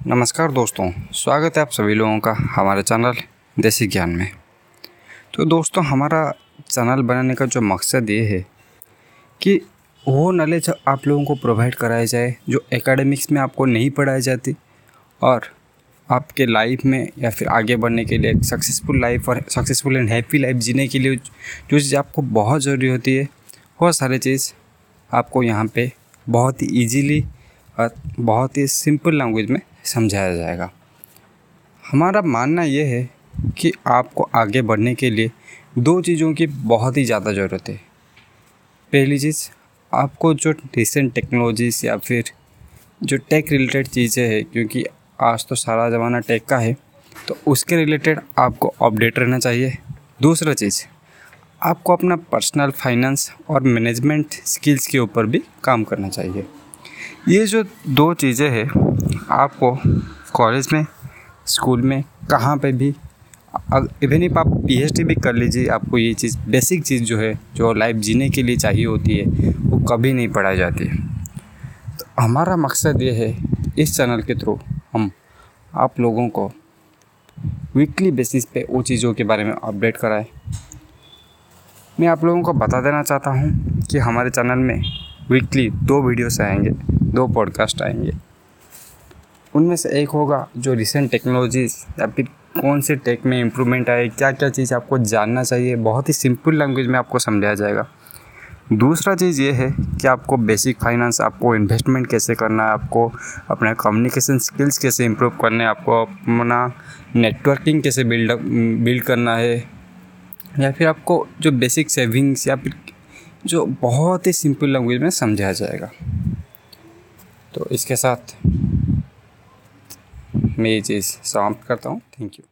नमस्कार दोस्तों, स्वागत है आप सभी लोगों का हमारे चैनल देसी ज्ञान में। तो दोस्तों, हमारा चैनल बनाने का जो मकसद ये है कि वो नॉलेज आप लोगों को प्रोवाइड कराया जाए, जो एकेडमिक्स में आपको नहीं पढ़ाई जाती और आपके लाइफ में या फिर आगे बढ़ने के लिए सक्सेसफुल लाइफ और सक्सेसफुल एंड हैप्पी लाइफ जीने के लिए जो चीज़ आपको बहुत ज़रूरी होती है, वो सारी चीज़ आपको यहाँ पे बहुत ही ईजीली और बहुत ही सिंपल लैंग्वेज में समझाया जाएगा। हमारा मानना यह है कि आपको आगे बढ़ने के लिए दो चीज़ों की बहुत ही ज़्यादा ज़रूरत है। पहली चीज़, आपको जो रिसेंट टेक्नोलॉजीज़ या फिर जो टेक रिलेटेड चीज़ें हैं, क्योंकि आज तो सारा ज़माना टेक का है तो उसके रिलेटेड आपको अपडेट रहना चाहिए। दूसरा चीज़, आपको अपना पर्सनल फाइनेंस और मैनेजमेंट स्किल्स के ऊपर भी काम करना चाहिए। ये जो दो चीज़ें हैं आपको कॉलेज में स्कूल में, कहाँ पे भी इवन इफ़ आप पीएचडी भी कर लीजिए, आपको ये चीज़ बेसिक चीज़ जो है, जो लाइफ जीने के लिए चाहिए होती है, वो कभी नहीं पढ़ाई जाती। है तो हमारा मकसद ये है, इस चैनल के थ्रू हम आप लोगों को वीकली बेसिस पे वो चीज़ों के बारे में अपडेट कराएँ। मैं आप लोगों को बता देना चाहता हूँ कि हमारे चैनल में वीकली दो वीडियोस आएँगे, दो पॉडकास्ट आएँगे। उनमें से एक होगा जो रिसेंट टेक्नोलॉजीज़ या फिर कौन से टेक में इम्प्रूवमेंट आए क्या क्या चीज़ आपको जानना चाहिए, बहुत ही सिंपल लैंग्वेज में आपको समझाया जाएगा। दूसरा चीज़ ये है कि आपको बेसिक फाइनेंस आपको इन्वेस्टमेंट कैसे करना है, आपको अपना कम्युनिकेशन स्किल्स कैसे इम्प्रूव करने हैं, आपको अपना नेटवर्किंग कैसे बिल्ड बिल्ड करना है, या फिर आपको जो बेसिक सेविंग्स या फिर जो बहुत ही सिंपल लैंग्वेज में समझाया जाएगा। तो इसके साथ मैं ये चीज़ समाप्त करता हूँ। Thank you.